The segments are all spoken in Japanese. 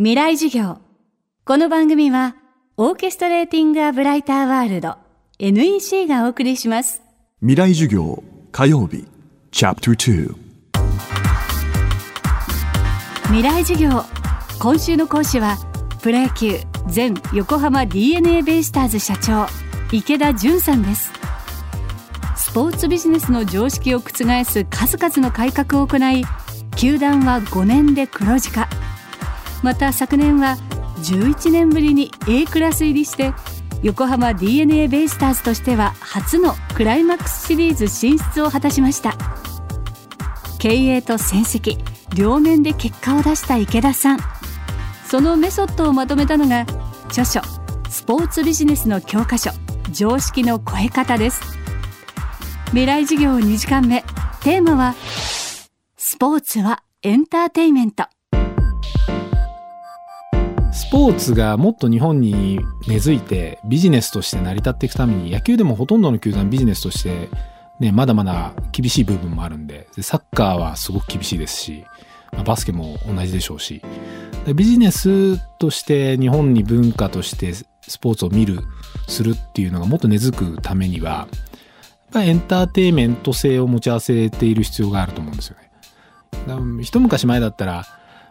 未来授業。この番組は、オーケストレーティング・ア・ブライター・ワールド NEC がお送りします。未来授業火曜日チャプター未来授業。今週の講師は、プロ野球前横浜 DNA ベイスターズ社長、池田純さんです。スポーツビジネスの常識を覆す数々の改革を行い、球団は5年で黒字化。また昨年は11年ぶりに A クラス入りして横浜 d n a ベイスターズとしては初のクライマックスシリーズ進出を果たしました。経営と戦績両面で結果を出した池田さん。そのメソッドをまとめたのが著書「スポーツビジネスの教科書常識の超え方」です。未来授業2時間目。テーマはスポーツはエンターテイメント。スポーツがもっと日本に根付いてビジネスとして成り立っていくために野球でもほとんどの球団ビジネスとしてね、まだまだ厳しい部分もあるんで、でサッカーはすごく厳しいですし、まあバスケも同じでしょうし、ビジネスとして日本に文化としてスポーツを見る、するっていうのがもっと根付くためには、やっぱエンターテイメント性を持ち合わせている必要があると思うんですよね。一昔前だったら、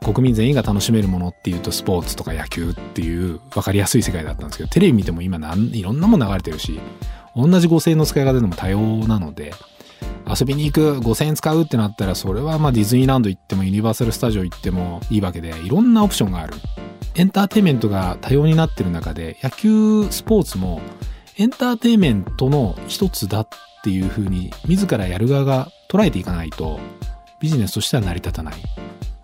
国民全員が楽しめるものっていうとスポーツとか野球っていう分かりやすい世界だったんですけどテレビ見ても今いろんなもの流れてるし同じ5000円の使い方でも多様なので遊びに行く5000円使うってなったらそれはまあディズニーランド行ってもユニバーサル・スタジオ行ってもいいわけでいろんなオプションがある。エンターテインメントが多様になってる中で野球スポーツもエンターテインメントの一つだっていうふうに自らやる側が捉えていかないとビジネスとしては成り立たない。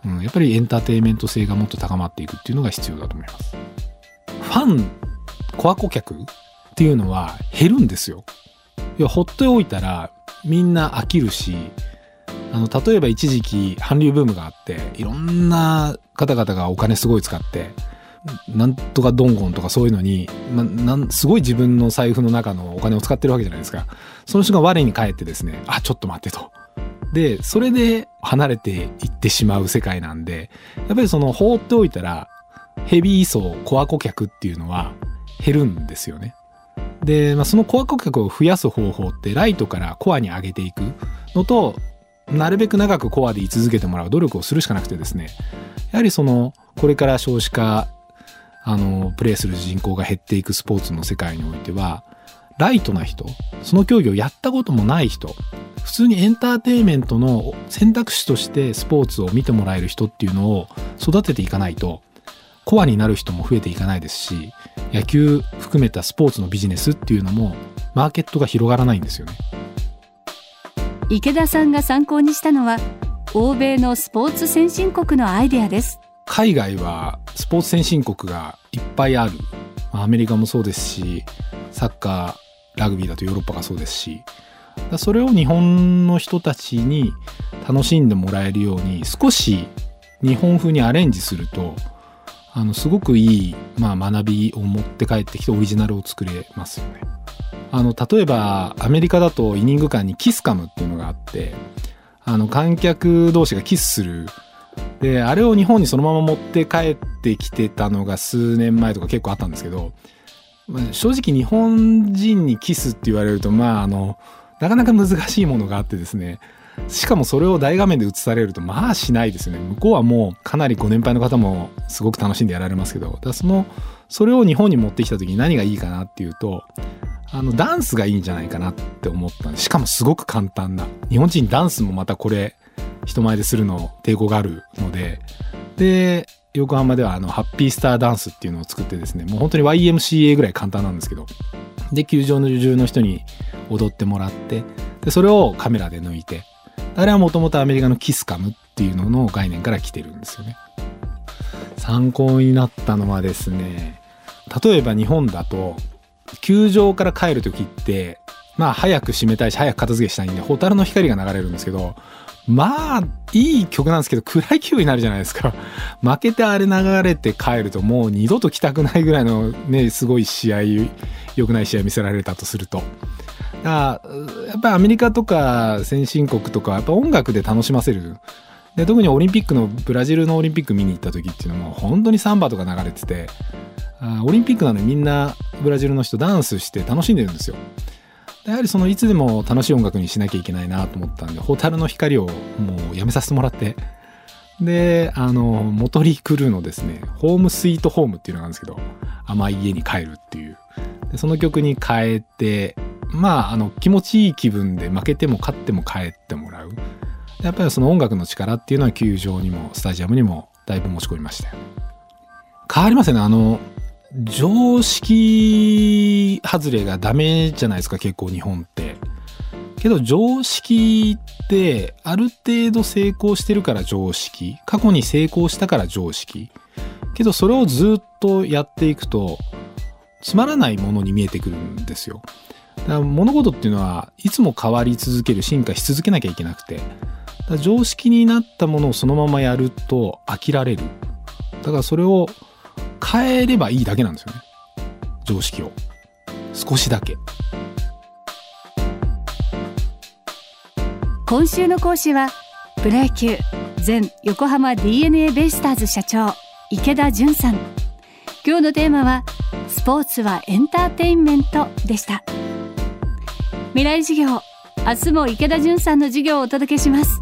うん、やっぱりエンターテインメント性がもっと高まっていくっていうのが必要だと思います。ファン、コア顧客っていうのは減るんですよ。いや、ほっておいたらみんな飽きるし、あの、例えば一時期韓流ブームがあって、いろんな方々がお金すごい使って、なんとかドンゴンとかそういうのに、ま、なんすごい自分の財布の中のお金を使ってるわけじゃないですか。その人が我に返ってですね、あ、ちょっと待ってと。で、それで離れていってしまう世界なんで、やっぱりその放っておいたら、ヘビー層、コア顧客っていうのは減るんですよね。で、まあ、そのコア顧客を増やす方法って、ライトからコアに上げていくのと、なるべく長くコアで居続けてもらう努力をするしかなくてですね、やはりその、これから少子化、あの、プレイする人口が減っていくスポーツの世界においては、ライトな人、その競技をやったこともない人、普通にエンターテインメントの選択肢としてスポーツを見てもらえる人っていうのを育てていかないと、コアになる人も増えていかないですし、野球含めたスポーツのビジネスっていうのも、マーケットが広がらないんですよね。池田さんが参考にしたのは欧米のスポーツ先進国のアイデアです海外はスポーツ先進国がいっぱいある。アメリカもそうですし、サッカー、ラグビーだとヨーロッパがそうですし、それを日本の人たちに楽しんでもらえるように少し日本風にアレンジするとあのすごくいい、まあ、学びを持って帰ってきてオリジナルを作れますよね。あの例えばアメリカだとイニング間にキスカムっていうのがあってあの観客同士がキスするであれを日本にそのまま持って帰ってきてたのが数年前とか結構あったんですけど正直日本人にキスって言われるとまああのなかなか難しいものがあってですね。しかもそれを大画面で映されるとまあしないですよね。向こうはもうかなりご年配の方もすごく楽しんでやられますけど。だからそのそれを日本に持ってきた時に何がいいかなっていうとあのダンスがいいんじゃないかなって思ったんでしかもすごく簡単な日本人ダンスもまたこれ人前でするの抵抗があるので。で横浜ではあのハッピースターダンスっていうのを作ってですねもう本当に YMCA ぐらい簡単なんですけどで球場の中の人に踊ってもらってでそれをカメラで抜いてあれはもともとアメリカのキスカムっていうのの概念から来てるんですよね。参考になったのはですね例えば日本だと球場から帰る時ってまあ早く閉めたいし早く片付けしたいんで蛍の光が流れるんですけどまあいい曲なんですけど暗い気分になるじゃないですか。負けてあれ流れて帰るともう二度と来たくないぐらいのねすごい試合良くない試合見せられたとすると。だからやっぱりアメリカとか先進国とかやっぱ音楽で楽しませる。で特にオリンピックのブラジルのオリンピック見に行った時っていうのも本当にサンバとか流れててあオリンピックなのにみんなブラジルの人ダンスして楽しんでるんですよ。やはりそのいつでも楽しい音楽にしなきゃいけないなと思ったんで「蛍の光」をもうやめさせてもらって。であのモトリークルーのですね「ホームスイートホーム」っていうのがあるんですけど甘い家に帰るっていう。でその曲に変えてまああの気持ちいい気分で負けても勝っても帰ってもらう。やっぱりその音楽の力っていうのは球場にもスタジアムにもだいぶ持ち込みましたよ。変わりますよねあの常識外れがダメじゃないですか結構日本って。けど常識ってある程度成功してるから常識。過去に成功したから常識。けどそれをずっとやっていくとつまらないものに見えてくるんですよ。だから物事っていうのはいつも変わり続ける進化し続けなきゃいけなくて。常識になったものをそのままやると飽きられる。だからそれを変えればいいだけなんですよね。常識を。少しだけ。今週の講師はプロ野球前横浜 d n a ベイスターズ社長池田純さん。今日のテーマはスポーツはエンターテインメントでした。未来授業明日も池田純さんの授業をお届けします。